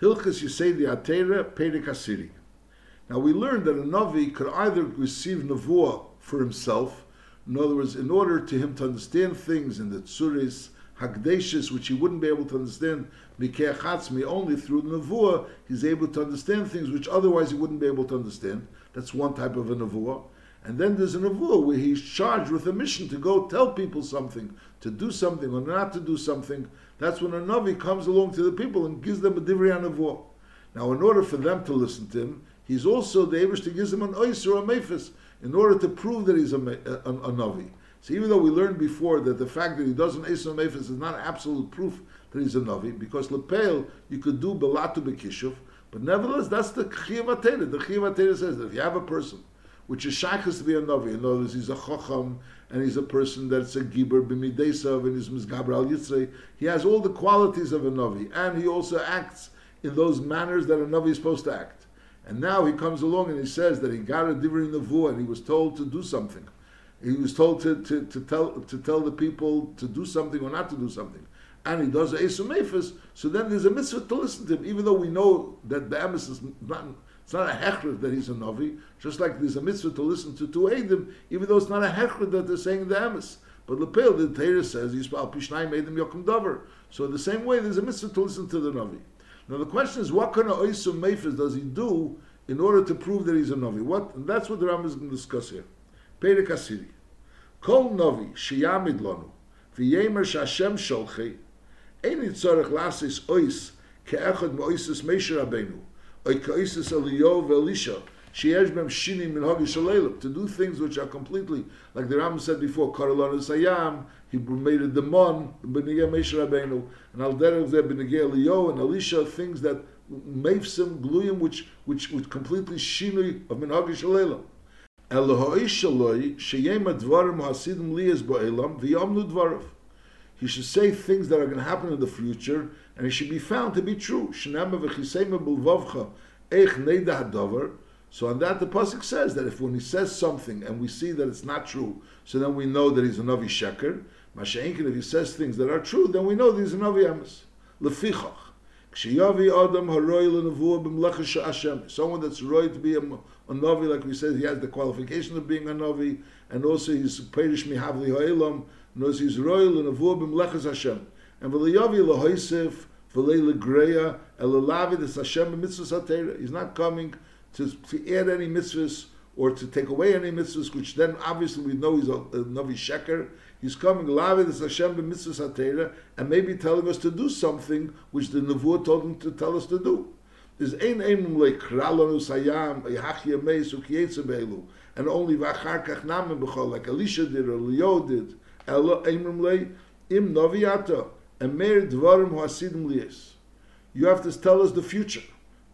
Hilchas Yesodei Hatorah Perek Asiri. Now we learned that a Navi could either receive Nevuah for himself, in other words, in order to him to understand things in the Tzuris, Hagdeshis, which he wouldn't be able to understand Mikeachatzmi, only through Nevuah, he's able to understand things which otherwise he wouldn't be able to understand. That's one type of a Nevuah. And then there's a Nevuah where he's charged with a mission to go tell people something, to do something or not to do something. That's when a Navi comes along to the people and gives them a Divrei Nevuah. Now, in order for them to listen to him, he's also the Abish to give them an Ois or a Mephis in order to prove that he's a, a, a, Navi. So even though we learned before that the fact that he doesn't Eis or Mephis is not absolute proof that he's a Navi, because Lepel you could do Belatu Bekishuv, but nevertheless, that's the Chiyav The Chiyav says that if you have a person which is shaykhs to be a Navi, in other words, he's a Chacham, and he's a person that's a Gibber b'midesav, and he's Mizgaber al Yitzrei, he has all the qualities of a Navi, and he also acts in those manners that a Navi is supposed to act. And now he comes along and he says that he got a Divri Nevuah, and he was told to do something. He was told to, to, to, tell, to tell the people to do something or not to do something and he does Esum so then there's a mitzvah to listen to him, even though we know that the Amos is not, it's not a hechrith that he's a novi. just like there's a mitzvah to listen to two Eidim, even though it's not a hechrith that they're saying the amos. But Lepel, the Torah says, Yisrael Pishnai made them Yokum Dover. So the same way, there's a mitzvah to listen to the novi. Now the question is, what kind of Oisum Mephis does he do in order to prove that he's a novi? What, and that's what the Ram is going to discuss here. Perek Asiri. Kol novi Shiyamid Lonu, V'yemer Shashem Sholchei, Ein Yitzorech Lasis Ois, Ke'echad Moisis Meishir abenu elisha, to do things which are completely, like the Ram said before, sayam, he made a demon, benegeh rabbeinu, and al derech zeh benegeh and elisha, things that meifsim, gluyim, which, which, which completely shinui of minhagi. He should say things that are going to happen in the future and it should be found to be true. So on that the pasuk says that if when he says something and we see that it's not true, so then we know that he's a navi sheker. If he says things that are true, then we know that he's a navi amos. Lefichach. Someone that's right to be a, a like we said, he has the qualification of being a Navi, and also he's Perish Mihavli Ha'ilam, knows he's royal and avur b'mlechas Hashem. And v'liyavi lahoisef v'lei legreya elalavid es Hashem b'mitzvahs hatera. He's not coming to, to add any mitzvahs or to take away any mitzvahs, which then obviously we know he's a, a Navi Sheker. He's coming lavid es Hashem b'mitzvahs hatera and maybe telling us to do something which the Nevuah told him to tell us to do. There's ein emum le kralonu sayam yachya meis ukiyetze be'elu and only v'achar kach namen b'chol like Elisha did or Leo did Ella Eimrim Le Im Noviata Emer Dvarim Hasidim Lies. You have to tell us the future.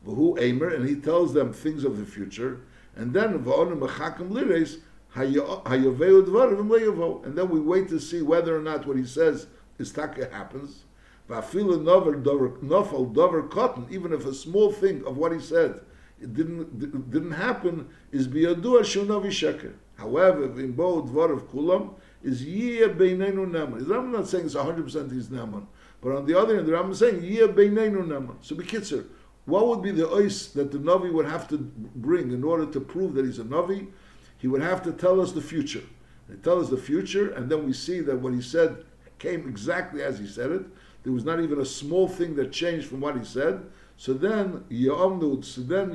Who Eimer, and he tells them things of the future, and then Va'onim Machakim Lires Hayoveu Dvarim Leyovo. And then we wait to see whether or not what he says is taka happens. Va'afilu Nofal Dover Cotton, even if a small thing of what he said it didn't didn't happen, is Biyadua Shunavi Sheker. However, both Dvar of Kulam, is Yiyah Beinenu Neman. The Rambam not saying it's 100% he's Neman. But on the other hand, the Rambam is saying Yiyah Beinenu Neman. So be kitzer. What would be the ois that the Navi would have to bring in order to prove that he's a Navi? He would have to tell us the future. He tell us the future, and then we see that what he said came exactly as he said it. There was not even a small thing that changed from what he said. So then, so then,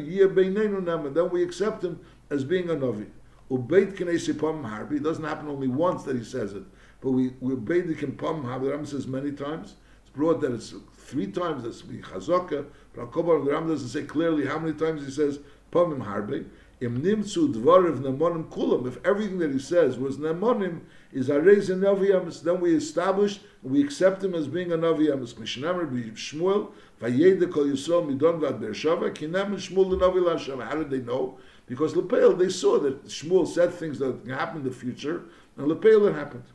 then we accept him as being a Navi. Ubeit Knesi Pam Harbi. It doesn't happen only once that he says it, but we obeyed the Pam Harbi. The Ram says many times. It's brought that it's three times. That's we Chazaka. But the Ram doesn't say clearly how many times he says Pam Harbi. Im nimtzu dvarav nemonim kulam. If everything that he says was nemonim, is arez and navi then we establish we accept him as being a navi yamis. Mishnamar be Shmuel vayeda kol Yisrael midon vad Beershava kinam Shmuel the navi How did they know? Because Lepel, they saw that Shmuel said things that can happen in the future, and Lepel it happened.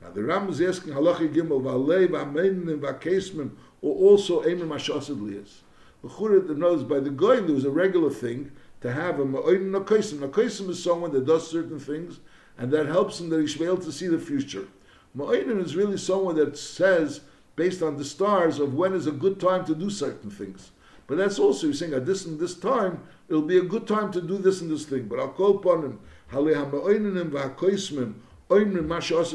Now the Ram is asking Halacha Gimel, V'alei v'amenin v'akesmim, or also Eimer Mashasid Liyas. The knows by the Goyim there was a regular thing to have a Ma'oin Nakaisim. Nakaisim is someone that does certain things, and that helps him that he should be able to see the future. Ma'oinim is really someone that says, based on the stars, of when is a good time to do certain things. But that's also you're saying at this and this time it'll be a good time to do this and this thing. But I'll call upon him. Mashasad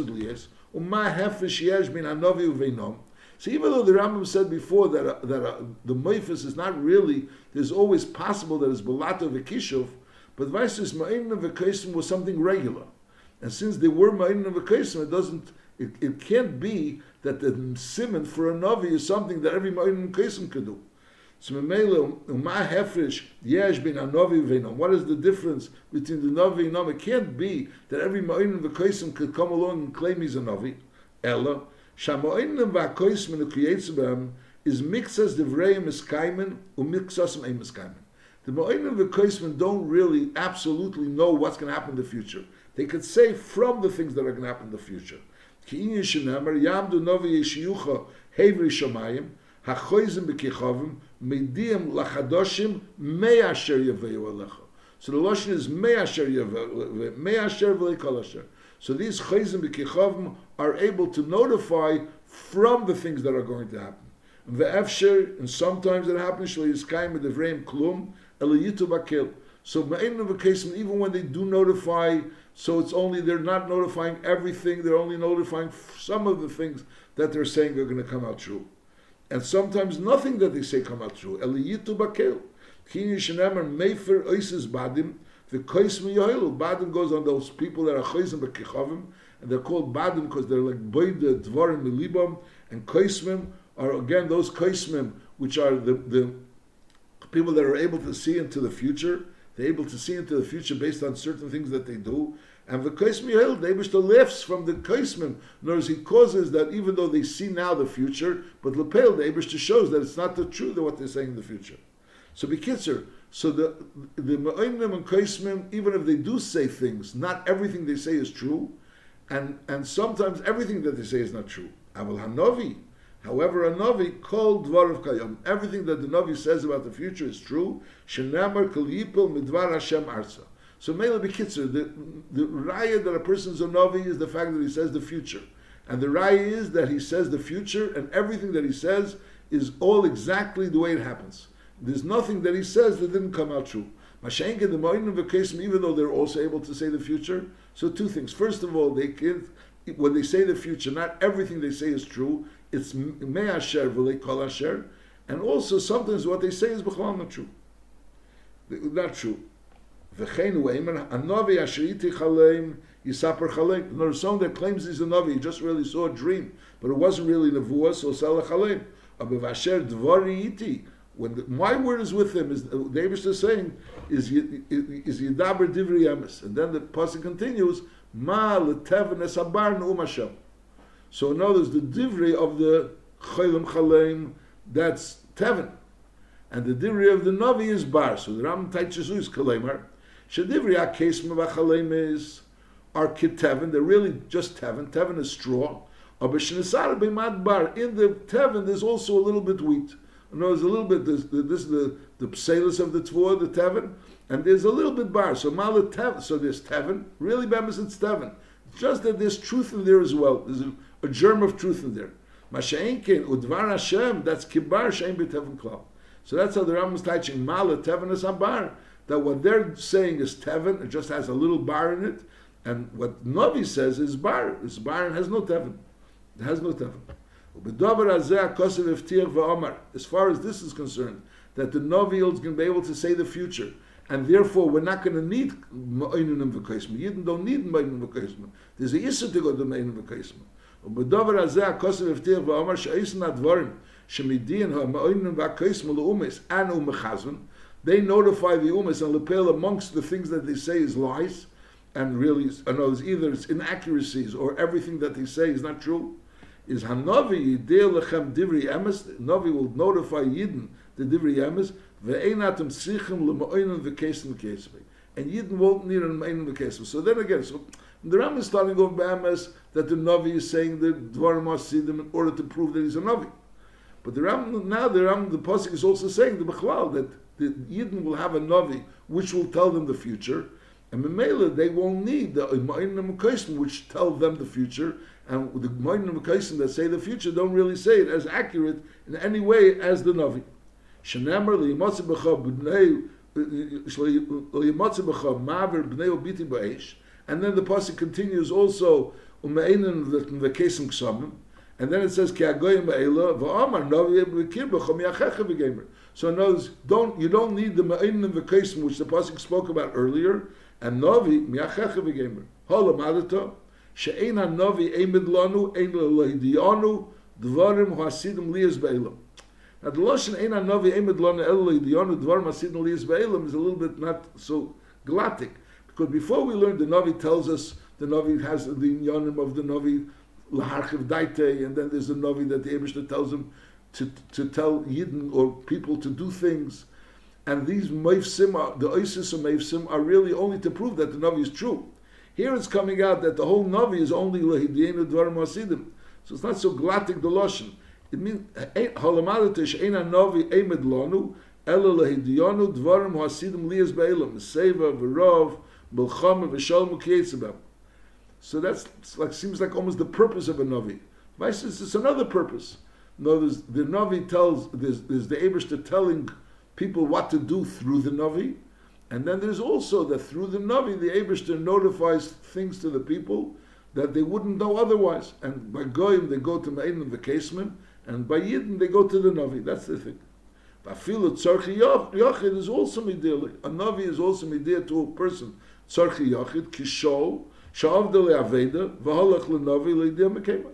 liyes yesh bin anovi uveinom. So even though the Rambam said before that uh, that uh, the moifus is not really, there's always possible that it's belato v'kishuv, but Vaisus Ma'inim v'kaisim was something regular. And since they were Ma'inim v'kaisim, it doesn't, it, it can't be that the simon for a Navi is something that every Ma'inim v'kaisim could do. So Memele, Uma Hefresh, Yesh bin Anovi v'Veinom. What is the difference between the Navi and Nom? It can't be that every Ma'inim v'kaisim could come along and claim he's a Navi. Ella, Shamo'inim v'kaisim and the is mixas devreim eskaimen umixas me'im eskaimen. The Mo'inim and the Koisman don't really absolutely know what's going to happen in the future. They could say from the things that are going to happen in the future. Ki yamdu novi yeshiyucha hevri shomayim, hachoizim b'kichovim, mediyim lachadoshim, me'asher yaveyu alecha. So the Lashon is me'asher yaveyu, me'asher v'leikol. So these choizim b'kichovim are able to notify from the things that are going to happen. Ve'efsher, and sometimes it happens, shlo yiskayim v'devreim klum, so even when they do notify, so it's only they're not notifying everything, they're only notifying some of the things that they're saying are going to come out true. And sometimes nothing that they say come out true. Eliyitu bakel. Kini shenemer mefer oises badim. The kois miyohilu. Badim goes on those people that are choisim bekichavim. And they're called badim because they're like boide dvorim milibam. And koismim are again those koismim which are the, the people that are able to see into the future, they're able to see into the future based on certain things that they do. And the Kaismi the Abishta lifts from the Kaismim. Words, he causes that even though they see now the future, but Lepel, the Abishta shows that it's not the truth of what they're saying in the future. So Bekitzer, so the the Ma'oinim and Kaismim, even if they do say things, not everything they say is true, and and sometimes everything that they say is not true. Aval Hanovi, However, a Navi called Dvar of Kayam. Everything that the Navi says about the future is true. Shenamar Kal Midvar Hashem Arsa. So Mela Bekitzer, the, the raya that a person's a Navi is the fact that he says the future. And the raya is that he says the future, and everything that he says is all exactly the way it happens. There's nothing that he says that didn't come out true. Mashenke, the Moin of even though they're also able to say the future. So two things. First of all, they can when they say the future, not everything they say is true. It's me'asher v'lei kol asher, and also sometimes what they say is b'chalal not true. Not true. V'chein u'eimer anovi asheriti chaleim yisaper chaleim. There's someone that claims he's a novi. He just really saw a dream, but it wasn't really nevuah. So sel chaleim. Dvari iti. When the, my word is with him, is David is saying is is yidaber divri emes, and then the pasuk continues. Ma leteven es abar nu'um So in other words, the divrei of the chaylim chaleim, that's teven. And the divrei of the navi is bar. So the Ram teaches is kalemar. Shedivri ha-kes mevachaleim is are kiteven. They're really just teven. Teven is straw. In the teven, there's also a little bit wheat. Know, there's a little bit, this, this is the, the psalus of the tvor, the teven, and there's a little bit bar. So malat teven, so there's teven. Really, bemis it's teven. It's just that there's truth in there as well. There's a, a germ of truth in there. Masha'inkin udvar Hashem. That's kibar shein b'teven klal. So that's how the Rambam is teaching malat teven is bar. That what they're saying is teven. It just has a little bar in it, and what Navi says is bar. It's bar and has no teven. It has no teven. As far as this is concerned, that the Navi is going to be able to say the future and therefore we're not going to need Ma'inunim v'kaisma. Yidden don't need Ma'inunim v'kaisma. There's a Yisra to go to Ma'inunim v'kaisma. ובדבר הזה הכוסף הבטיח ואומר שאיסן הדבורים שמדין המאוינים והכויסם לאומס אנו מחזון they notify the umas and lepel amongst the things that they say is lies and really know, it's either it's inaccuracies or everything that they say is not true is hanavi yideh lechem divri emes navi will notify yidden the divri emes Ve'einatum sichim l'ma'oinim v'kesim v'kesim. And Yidden won't need an ma'oinim v'kesim. So then again, so the Ram is starting off Ba'amas that the Navi is saying that Dvarim Asidim in order to prove that he's a Navi. But the Ram, now the Ram, the Pasuk is also saying, the Bechlal, that the Yidden will have a Navi which will tell them the future. And Memela, they won't need the Ma'oinim v'kesim which tell them the future. And the Ma'oinim v'kesim that say the future don't really say it as accurate in any way as the Navi. Shenemar liyimotze b'cha b'nei liyimotze b'cha maver b'nei obiti b'eish. And then the pasuk continues also umeinen v'kesim ksamim. And then it says ki agoyim ba'ela v'amar novi b'kir b'chom yachecha v'gemer. So in words, don't you don't need the me'inim v'kesim which the pasuk spoke about earlier. And novi miyachecha v'gemer. Holam adata she'ein novi emid lanu ein lehidianu dvarim hasidim liyas ba'elam. Now the lashon ein novi emid lanu el lehidianu dvarim hasidim liyas ba'elam is a little bit not so glottic because before we learned the novi tells us the novi has the inyanim of the novi laharchiv daite, and then there's the novi that the Abishta tells him to, to tell Yidden or people to do things. And these Meifsim, the Isis of Meifsim, are really only to prove that the Navi is true. Here it's coming out that the whole Navi is only Lehidienu Dvarim Hasidim. So it's not so glottic the Lashon. It means, eh, eh, Halamadatish Eina Navi Emed Lanu, Ela Lehidionu Dvarim Hasidim Lias Be'elam, Seva, V'rov, Belchama, V'shalom, Kietzabam. So that's like seems like almost the purpose of a Navi. Vice is it's another purpose. No, there's, the Navi tells, there's, there's the Abishta telling people what to do through the Navi. And then there's also that through the Navi, the Abishter notifies things to the people that they wouldn't know otherwise. And by Goyim, they go to Ma'in the casement, and by Yidden, they go to the Navi. That's the thing. Bafilu Tzarchi Yachid is also Midili. A Navi is also Midir to a person. Tzarchi Yachid, Kishol, Sha'avda le'aveda, v'holach le'navi le'idiyah mekema.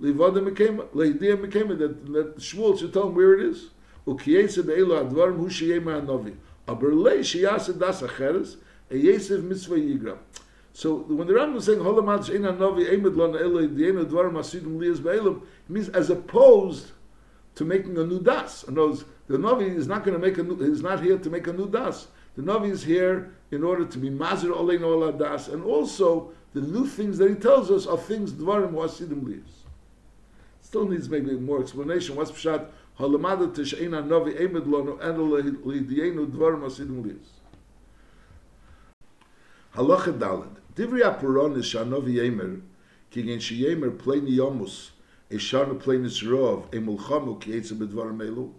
Le'ivada mekema, le'idiyah mekema, that, that Shmuel should tell him where it is. U'kiyesa be'elo advarim hu sheyeh ma'anovi. Aberle sheyasa das acheres, e'yesev mitzvah yigram. So when the Rambam is saying holamad she'en anovi eimad lana elo idiyah advarim asidim liyaz be'elam, it means as opposed to making a new das. In other words, the Navi is not going to make a new, is not here to make a new das. The Navi is here in order to be mazir olein ola das, and also the new things that he tells us are things Dvarim Asidim Lias. Still needs maybe more explanation. What's Pshat הלמדת שאין הנובי עמד לנו, אין לידיענו דבר מסידים ליס. הלכה דלת, דברי הפורונס שהנובי ימר, כגן שימר פלני יומוס, אשרנו פלניס רוב, אם מלחמו כי עצה בדברים אלו.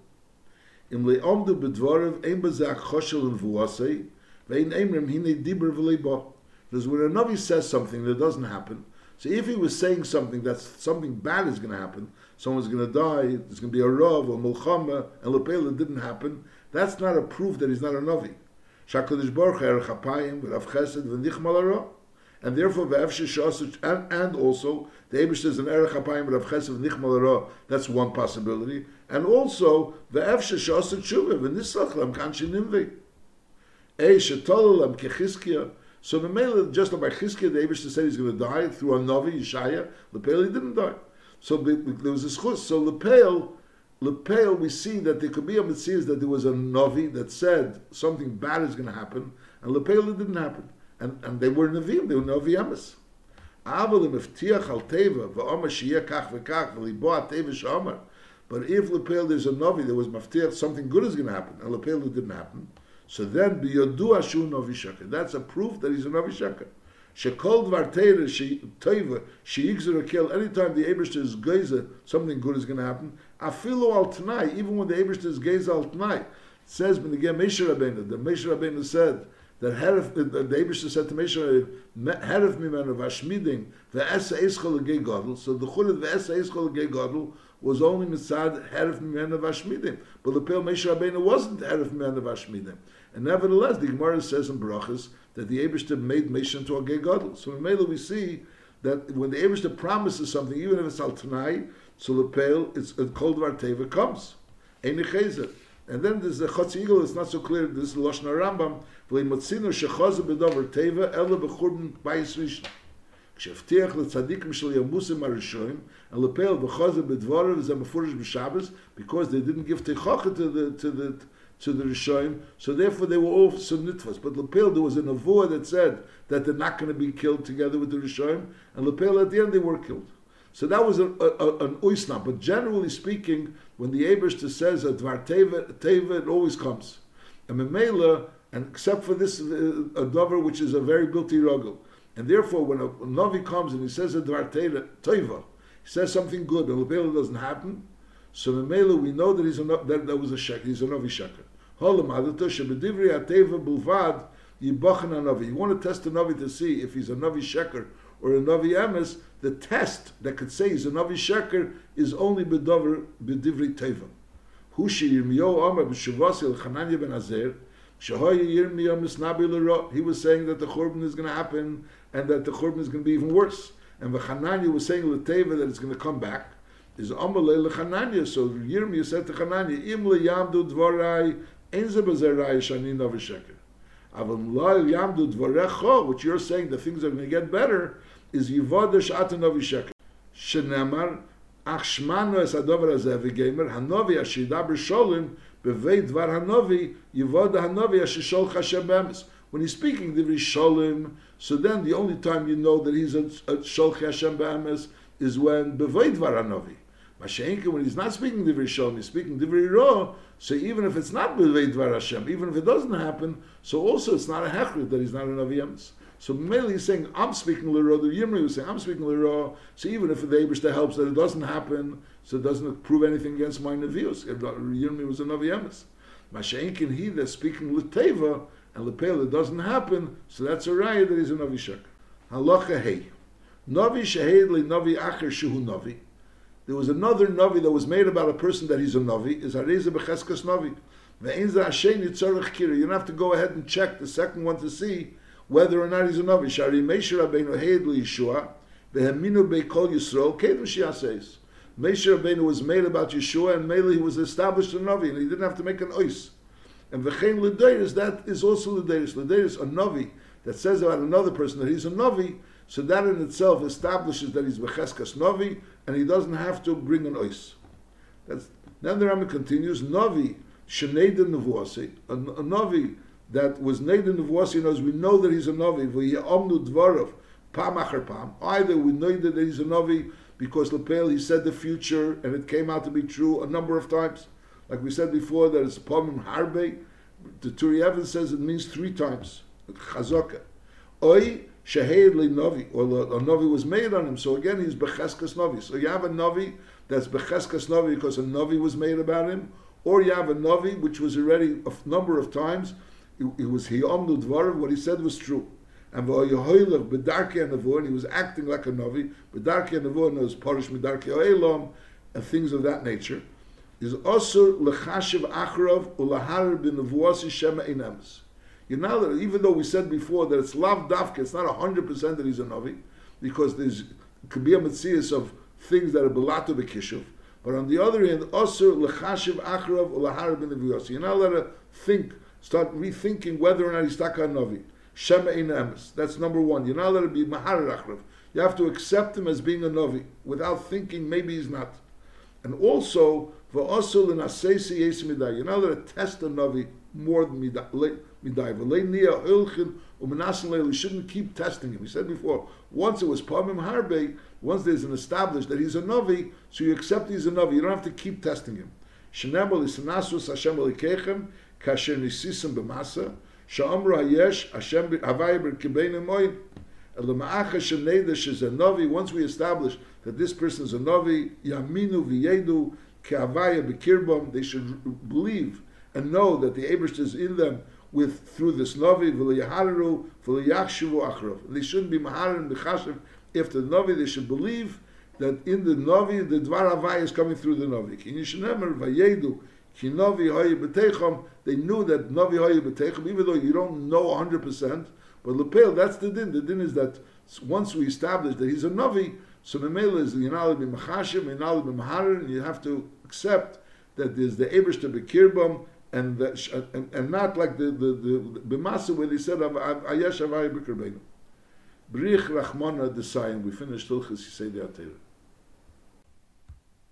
אם לעומדו בדבריו, אין בזה החושל ונבואסי, ואין אמרם, הנה דיבר וליבו. Because when a Navi says something that doesn't happen, so if he was saying something that something bad is going to happen, someone's going to die, there's going to be a Rav or Mulchama, and Lepela didn't happen, that's not a proof that he's not a Navi. Shakadish Baruch Er Chapayim, Rav Chesed, and therefore and, and also the Abish says an Erech Hapayim Rav Chesed That's one possibility, and also the Efshe Shasut Shuva V'nislach Lam Kanshin Nimvi. Ei Shetol Lam Kechizkiya. So the male just like Chizkiya, the Abish said he's going to die through a Navi Yeshaya. The Pele didn't die. So there was a schus. So Lepel, Lepel, we see that there could be a mitzvah that there was a novi that said something bad is going to happen, and Lepel it didn't happen, and and they were nevim, they were novi amas. אבל אם הבטיח על טבע, ואומר שיהיה כך וכך, וליבו הטבע שאומר, but if Lepel there's a novi that was maftiach, something good is going to happen, and Lepel it didn't happen, so then biyodua shu novi. That's a proof that he's a novi. Shekol dvar teira toiva sheyigzer kill. Anytime the Eibushter is geiza, something good is going to happen. Afilu al tonight, even when the Eibushter is geiza al tonight, says when again Moshe Rabbeinu, the Moshe Rabbeinu said that herif, the, the Eibushter said to Moshe Rabbeinu, herif mimenu vashmiding ve'esa eschol gei gadol. So the chulid ve'esa eschol gei gadol was only mitzad herif mimenu vashmidim, but the pale Moshe Rabbeinu wasn't herif mimenu vashmidim. And nevertheless, the Gemara says in Brachas that the Abishter made Moshe into a gay gadol. So in Mela we see that when the Abishter promises something, even if it's al tanai, so pale, it's a cold teva comes. And then there's the Chotz Eagle, it's not so clear, this is Lashon Rambam, v'leimotzinu shechozu b'dover teva, ele b'churban bayis rishon. כשהבטיח לצדיקים של ימוסים הראשונים, and לפעל וחוזר בדבריו, וזה מפורש בשבס, because they didn't give techocha to the, to the, to the Rishonim, so therefore they were all Sunnitvas. But Lepel, there was a Navua that said that they're not going to be killed together with the Rishonim, and Lepel at the end they were killed. So that was a, a, an oisna. But generally speaking, when the Abishta says a Dvar Teva, teva, it always comes. And Memela, and except for this uh, a dover which is a very guilty ruggle. And therefore, when a, a Navi comes and he says a Dvar Teva, he says something good, and Lepel doesn't happen, So the Memela, we know that he's a, that, that was a sheker, he's a Navi sheker. Holam Adata Shebedivri Ateva Bulvad Yibachen Navi. You want to test a Navi to see if he's a Navi sheker or a Navi Emes, the test that could say he's a Navi sheker is only Bedivri Teva. Hushi Yirmiyo Omer B'Shavasi Chananya Ben Azer he was saying that the Churban is going to happen and that the Churban is going to be even worse. And V'chananya was saying L'teva that it's going to come back. Is Amalei L'chananya. So Yirmiyah said to Chananya, Im Yamdu Dvarai, Ein Ze Bezerai Shani Novasheker. Avam Lo Yamdu Dvarecho, which you're saying the things are going to get better, is Yivodah Shata Novasheker. Shenemar, Ach Shmano Es Adover Azeh V'gemer, Hanovi Ashidaber Sholim, Bevei Dvar Hanovi, Yivod Hanovi Ashishol Bemes. When he's speaking the Risholim, so then the only time you know that he's a, a Shol Hashem Bemes is when Bevei Dvar Hanovi. Mashenka, when he's not speaking the Risholim, he's speaking the Ro, so even if it's not Bevei Dvar Hashem, even if it doesn't happen, so also it's not a Hechrit that he's not a Navi Emes. So mainly he's saying, I'm speaking Lero, the Yimri was saying, I'm speaking Lero, so even if the Abishta helps that it doesn't happen, so it doesn't prove anything against my Nevius. If Yirmi was a Navi Emes. Masha'inkin he that's speaking L'teva, and Lepel it doesn't happen, so that's a raya that he's a Navi Shek. Halacha Hey. Navi Shahed Le Navi Acher Shuhu Navi. There was another Navi that was made about a person that he's a Navi, is Hareza Becheskas Navi. You don't have to go ahead and check the second one to see whether or not he's a Navi. Shari Meisher Rabbeinu Heid Yeshua, Veheminu Beikol Yisrael, Kedem Shia says. Moshe Rabbeinu was made about Yeshua, and Mele he was established a Navi, and he didn't have to make an ois. And v'chein l'deiris, that is also l'deiris. L'deiris, a Navi, that says about another person that he's a Navi, so that in itself establishes that he's Becheskas Navi, and he doesn't have to bring an ois. That's, then the Rambam continues, Navi, Sheneda Nevuasi, a, a Navi that was Neda Nevuasi, knows we know that he's a Navi, v'yamnu dvarav, pam achar pam. Either we know that he's a Navi, because Lepel, he said the future, and it came out to be true a number of times. Like we said before, that it's Pomim Harbe. The Turi Evans says it means three times. Chazaka. Oi Shahed Le Novi, or a Novi was made on him. So again, he's Becheskas Novi. So you have a Novi that's Becheskas Novi because a Novi was made about him, or you have a Novi which was already a number of times. It, was Hiyom Dvarim, what he said was true and v'oyehoylech b'darkei nevuah, and he was acting like a Novi. B'darkei nevuah knows parish b'darkei oelam and things of that nature. Is also lechashiv achrov ulaharer b'nevuasi shema inamis. You know that even though we said before that it's lav dafka, it's not hundred percent that he's a novi, because there's could be a of things that are belato b'kishuv. But on the other hand, also lechashiv achrov ulaharer b'nevuasi. You're not to think, start rethinking whether or not he's taka navi. Shema Emes. That's number one. You're not allowed to be Mahar. You have to accept him as being a novi without thinking maybe he's not. And also, V'osul in Asesi Yes Midai. You're not allowed to test a Navi more than Midai. V'lei Hilchin U'menasin You shouldn't keep testing him. We said before, once it was Pamim Harbe, once there's an established that he's a Navi, so you accept he's a Navi. You don't have to keep testing him. Shenemel Isanasus Hashem Elikechem Kasher Nisisim B'masa Sha'amra Yesh Hashem is a novi. Once we establish that this person is a Navi, Yaminu v'yedu ke'avaya b'kirbam, they should believe and know that the Abrish is in them with through this Navi, v'liyaharu, v'liyachshivu achrov. They shouldn't be mahar and b'chashiv after the Navi, they should believe that in the Novi, the Dvar Havaya is coming through the Novi. Ki nishanemer v'yedu ki Navi hoye b'teicham, they knew that Novi Hayu B'Teichim, even though you don't know 100%, but Lepel, that's the din. The din is that once we establish that he's a Navi, So the mail is you know the machashim and now the maharin you have to accept that there's the Ebrish to be kirbam and that and, and not like the the the bimasa where they said of ayesh avay bikurbeinu. Brich the sign we finished lchus you say the.